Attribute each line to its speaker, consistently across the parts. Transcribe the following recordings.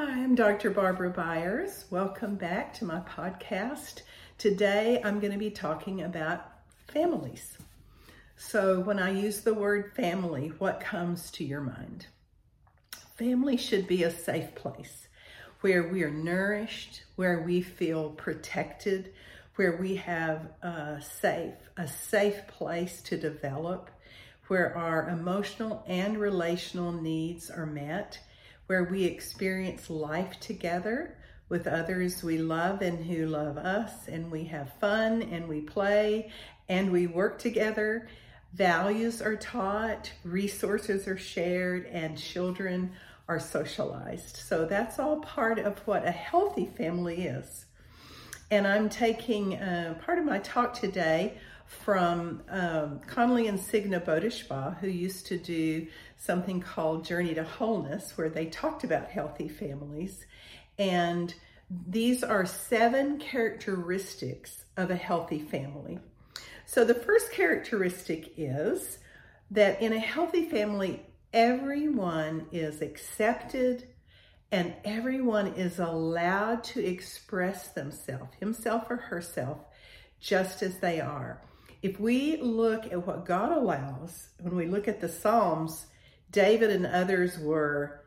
Speaker 1: Hi, I'm Dr. Barbara Byers. Welcome back to my podcast. Today I'm going to be talking about families. So, when I use the word family, what comes to your mind? Family should be a safe place where we are nourished, where we feel protected, where we have a safe, a safe place to develop, where our emotional and relational needs are met where we experience life together with others we love and who love us, and we have fun and we play and we work together. Values are taught, resources are shared, and children are socialized. So that's all part of what a healthy family is. And I'm taking uh, part of my talk today from um, Conlee and Signa Bodishbaugh, who used to do something called Journey to Wholeness, where they talked about healthy families. And these are seven characteristics of a healthy family. So the first characteristic is that in a healthy family, everyone is accepted and everyone is allowed to express themselves, himself or herself, just as they are if we look at what God allows, when we look at the Psalms, David and others were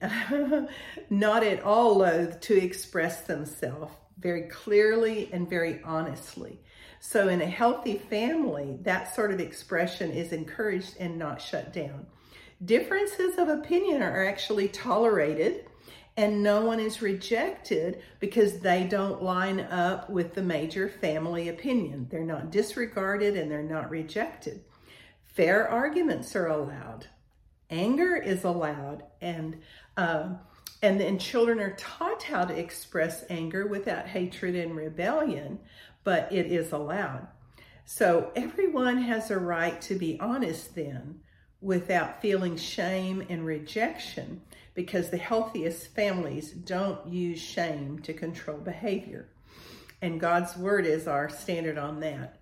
Speaker 1: not at all loath to express themselves very clearly and very honestly. So, in a healthy family, that sort of expression is encouraged and not shut down. Differences of opinion are actually tolerated and no one is rejected because they don't line up with the major family opinion. They're not disregarded and they're not rejected. Fair arguments are allowed. Anger is allowed, and uh, and then children are taught how to express anger without hatred and rebellion, but it is allowed. So everyone has a right to be honest then without feeling shame and rejection because the healthiest families don't use shame to control behavior. And God's word is our standard on that.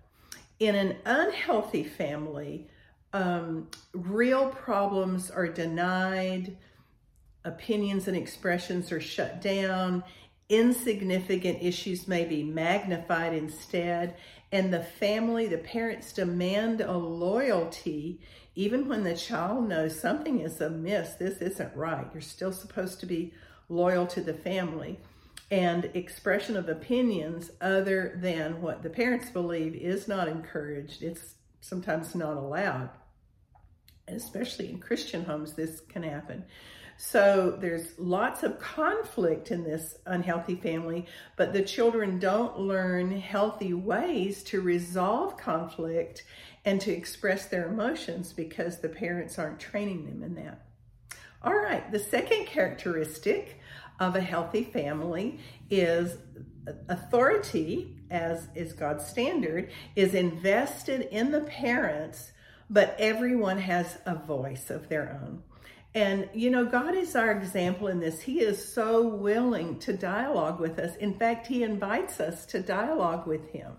Speaker 1: In an unhealthy family, um, real problems are denied, opinions and expressions are shut down, insignificant issues may be magnified instead, and the family, the parents demand a loyalty even when the child knows something is amiss, this isn't right. You're still supposed to be loyal to the family. And expression of opinions other than what the parents believe is not encouraged. It's sometimes not allowed. Especially in Christian homes, this can happen. So there's lots of conflict in this unhealthy family, but the children don't learn healthy ways to resolve conflict and to express their emotions because the parents aren't training them in that. All right, the second characteristic of a healthy family is authority, as is God's standard, is invested in the parents, but everyone has a voice of their own. And, you know, God is our example in this. He is so willing to dialogue with us. In fact, He invites us to dialogue with Him.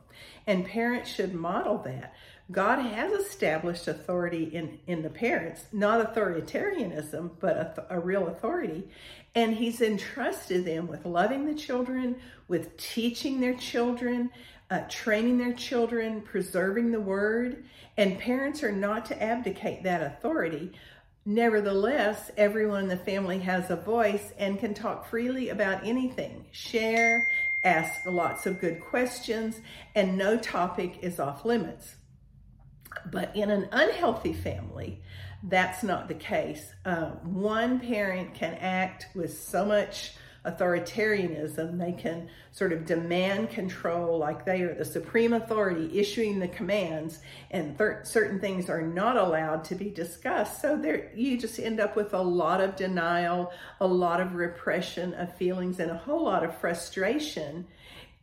Speaker 1: And parents should model that. God has established authority in, in the parents, not authoritarianism, but a, a real authority. And He's entrusted them with loving the children, with teaching their children, uh, training their children, preserving the word. And parents are not to abdicate that authority Nevertheless, everyone in the family has a voice and can talk freely about anything, share, ask lots of good questions, and no topic is off limits. But in an unhealthy family, that's not the case. Uh, one parent can act with so much authoritarianism. They can sort of demand control like they are the supreme authority issuing the commands and certain things are not allowed to be discussed. So there you just end up with a lot of denial, a lot of repression of feelings and a whole lot of frustration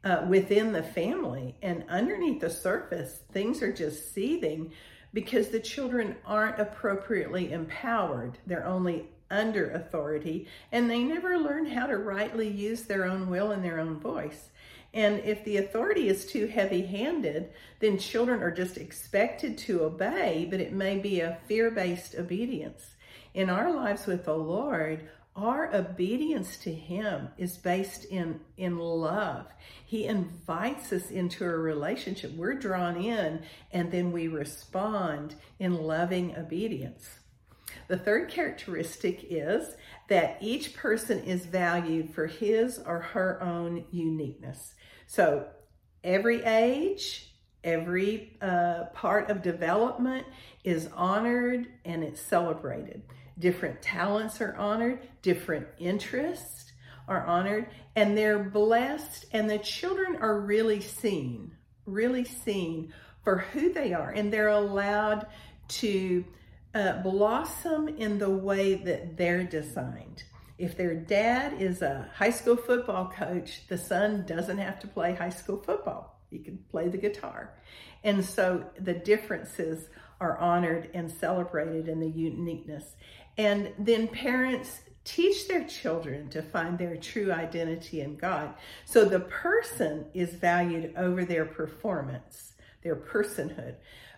Speaker 1: uh, within the family. And underneath the surface, things are just seething because the children aren't appropriately empowered. They're only under authority, and they never learn how to rightly use their own will and their own voice. And if the authority is too heavy handed, then children are just expected to obey, but it may be a fear based obedience. In our lives with the Lord, our obedience to him is based in in love. He invites us into a relationship. We're drawn in and then we respond in loving obedience. The third characteristic is that each person is valued for his or her own uniqueness. So every age every uh, part of development is honored and it's celebrated different talents are honored, different interests are honored, and they're blessed, and the children are really seen, really seen for who they are, and they're allowed to uh, blossom in the way that they're designed. If their dad is a high school football coach, the son doesn't have to play high school football. He can play the guitar. And so the differences are honored and celebrated in the uniqueness. And then parents teach their children to find their true identity in God. So the person is valued over their performance, their personhood.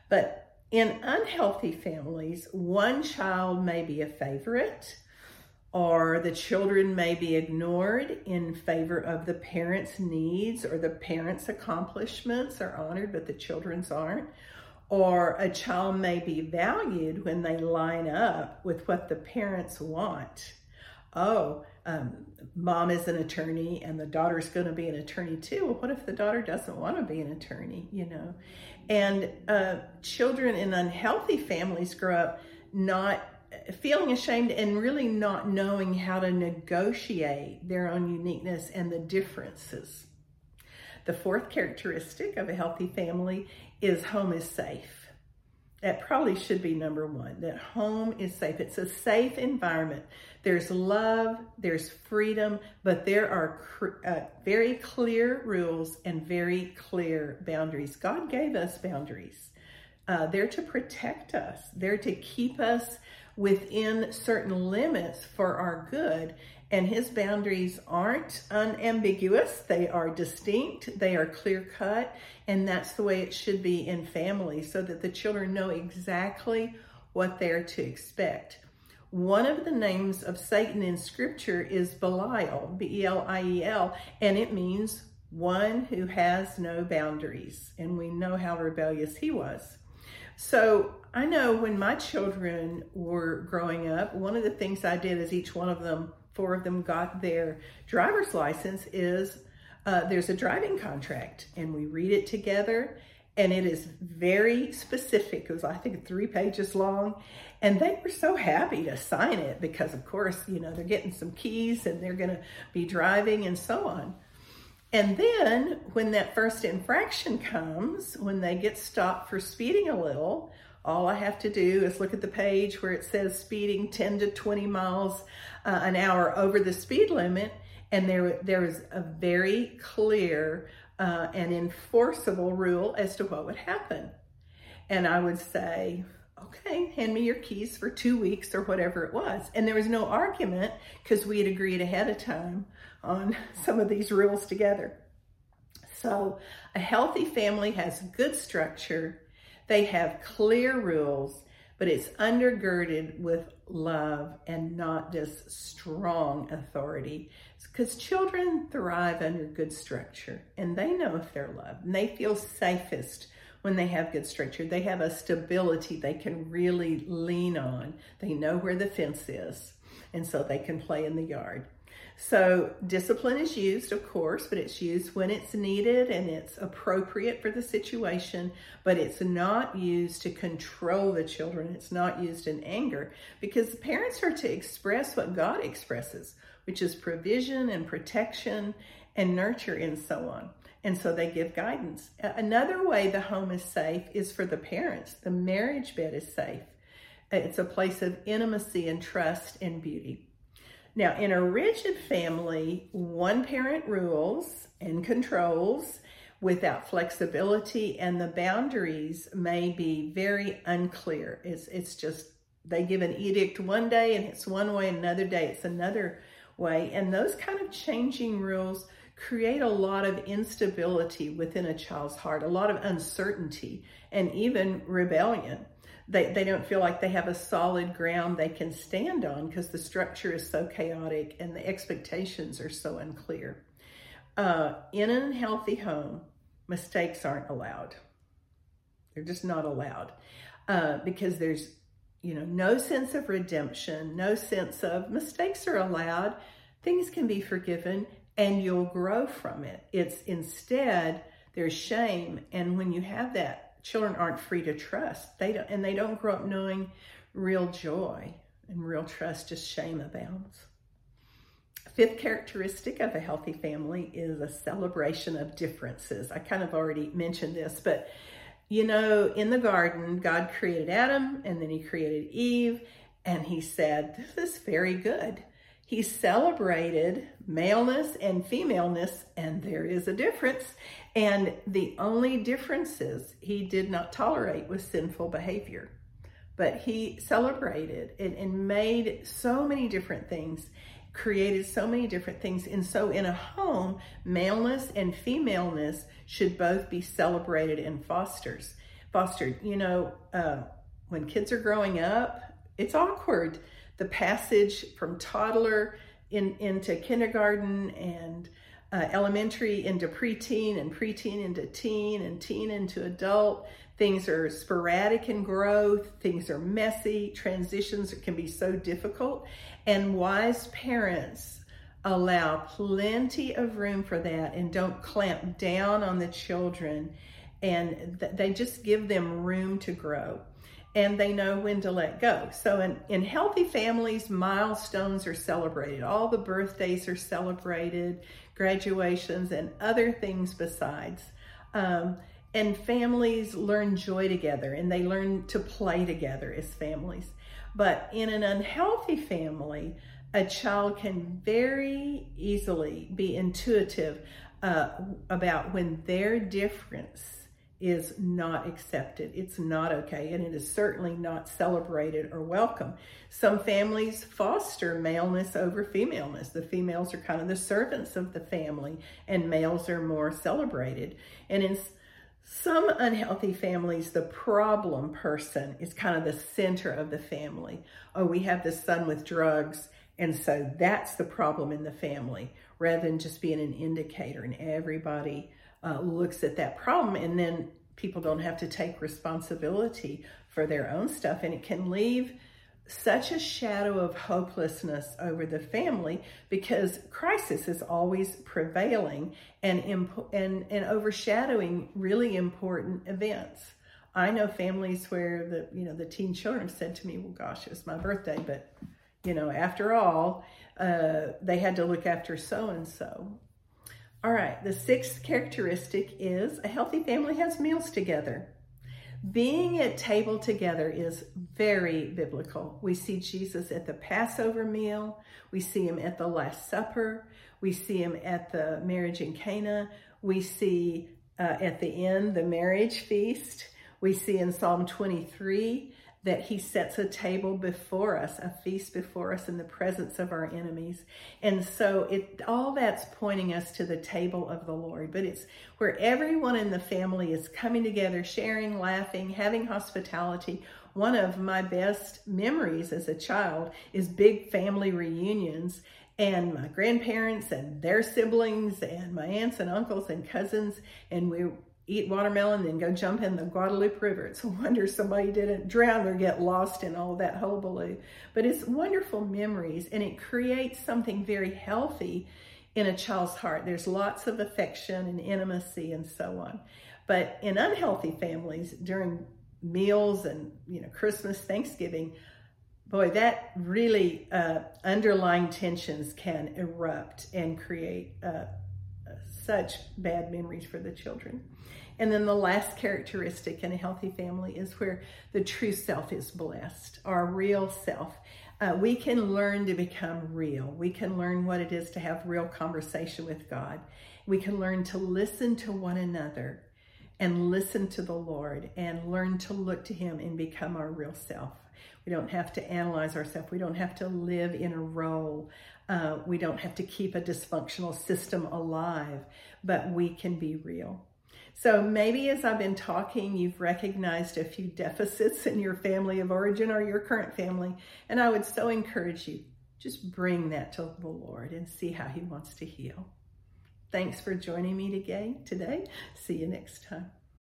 Speaker 1: But in unhealthy families, one child may be a favorite, or the children may be ignored in favor of the parents' needs, or the parents' accomplishments are honored, but the children's aren't or a child may be valued when they line up with what the parents want. Oh, um, mom is an attorney and the daughter's going to be an attorney too. Well, what if the daughter doesn't want to be an attorney, you know? And uh, children in unhealthy families grow up not feeling ashamed and really not knowing how to negotiate their own uniqueness and the differences. The fourth characteristic of a healthy family is home is safe. That probably should be number one, that home is safe. It's a safe environment. There's love, there's freedom, but there are uh, very clear rules and very clear boundaries. God gave us boundaries. Uh, they're to protect us, they're to keep us within certain limits for our good and his boundaries aren't unambiguous. They are distinct, they are clear cut, and that's the way it should be in families so that the children know exactly what they're to expect. One of the names of Satan in scripture is Belial, B E L I E L, and it means one who has no boundaries. And we know how rebellious he was. So I know when my children were growing up, one of the things I did is each one of them four of them got their driver's license is uh, there's a driving contract and we read it together and it is very specific. It was, I think, three pages long. And they were so happy to sign it because, of course, you know, they're getting some keys and they're going to be driving and so on. And then when that first infraction comes, when they get stopped for speeding a little, all I have to do is look at the page where it says speeding 10 to 20 miles uh, an hour over the speed limit, and there there is a very clear uh, and enforceable rule as to what would happen. And I would say, okay, hand me your keys for two weeks or whatever it was. And there was no argument because we had agreed ahead of time on some of these rules together. So a healthy family has good structure they have clear rules, but it's undergirded with love and not just strong authority. Because children thrive under good structure and they know if they're loved and they feel safest when they have good structure. They have a stability they can really lean on. They know where the fence is, and so they can play in the yard. So discipline is used, of course, but it's used when it's needed and it's appropriate for the situation, but it's not used to control the children. It's not used in anger because parents are to express what God expresses, which is provision and protection and nurture and so on. And so they give guidance. Another way the home is safe is for the parents. The marriage bed is safe. It's a place of intimacy and trust and beauty. Now, in a rigid family, one parent rules and controls without flexibility, and the boundaries may be very unclear. It's, it's just they give an edict one day and it's one way, another day it's another way. And those kind of changing rules create a lot of instability within a child's heart, a lot of uncertainty, and even rebellion. They, they don't feel like they have a solid ground they can stand on because the structure is so chaotic and the expectations are so unclear. Uh, in an unhealthy home, mistakes aren't allowed. They're just not allowed uh, because there's, you know, no sense of redemption, no sense of mistakes are allowed, things can be forgiven, and you'll grow from it. It's instead there's shame, and when you have that, children aren't free to trust. They don't, and they don't grow up knowing real joy and real trust. Just shame abounds. Fifth characteristic of a healthy family is a celebration of differences. I kind of already mentioned this, but you know, in the garden, God created Adam and then he created Eve, and he said, This is very good. He celebrated maleness and femaleness, and there is a difference. And the only differences he did not tolerate was sinful behavior. But he celebrated and, and made so many different things, created so many different things. And so, in a home, maleness and femaleness should both be celebrated and fostered. Fostered. You know, uh, when kids are growing up, it's awkward the passage from toddler in, into kindergarten and uh, elementary into preteen and preteen into teen and teen into adult. Things are sporadic in growth, things are messy, transitions can be so difficult, and wise parents allow plenty of room for that and don't clamp down on the children. And th- they just give them room to grow and they know when to let go. So in, in healthy families, milestones are celebrated. All the birthdays are celebrated, graduations, and other things besides. Um, and families learn joy together and they learn to play together as families. But in an unhealthy family, a child can very easily be intuitive uh, about when their difference is not accepted. It's not okay, and it is certainly not celebrated or welcome. Some families foster maleness over femaleness. The females are kind of the servants of the family, and males are more celebrated. And in some unhealthy families, the problem person is kind of the center of the family. Oh, we have this son with drugs, and so that's the problem in the family, rather than just being an indicator, and everybody uh, looks at that problem and then people don't have to take responsibility for their own stuff and it can leave such a shadow of hopelessness over the family because crisis is always prevailing and imp- and and overshadowing really important events. I know families where the you know the teen children said to me, "Well, gosh, it's my birthday, but you know, after all, uh, they had to look after so and so." All right, the sixth characteristic is a healthy family has meals together. Being at table together is very biblical. We see Jesus at the Passover meal, we see him at the Last Supper, we see him at the marriage in Cana, we see uh, at the end the marriage feast. We see in Psalm 23 that he sets a table before us, a feast before us in the presence of our enemies. And so it all that's pointing us to the table of the Lord, but it's where everyone in the family is coming together, sharing, laughing, having hospitality. One of my best memories as a child is big family reunions and my grandparents and their siblings and my aunts and uncles and cousins and we eat watermelon, then go jump in the Guadalupe River. It's a wonder somebody didn't drown or get lost in all that hullabaloo. But it's wonderful memories, and it creates something very healthy in a child's heart. There's lots of affection and intimacy and so on. But in unhealthy families, during meals and you know Christmas, Thanksgiving, boy, that really uh, underlying tensions can erupt and create uh, such bad memories for the children. And then the last characteristic in a healthy family is where the true self is blessed, our real self. Uh, we can learn to become real. We can learn what it is to have real conversation with God. We can learn to listen to one another and listen to the Lord and learn to look to Him and become our real self. We don't have to analyze ourselves. We don't have to live in a role. Uh, we don't have to keep a dysfunctional system alive, but we can be real. So maybe as I've been talking, you've recognized a few deficits in your family of origin or your current family. And I would so encourage you, just bring that to the Lord and see how he wants to heal. Thanks for joining me today. See you next time.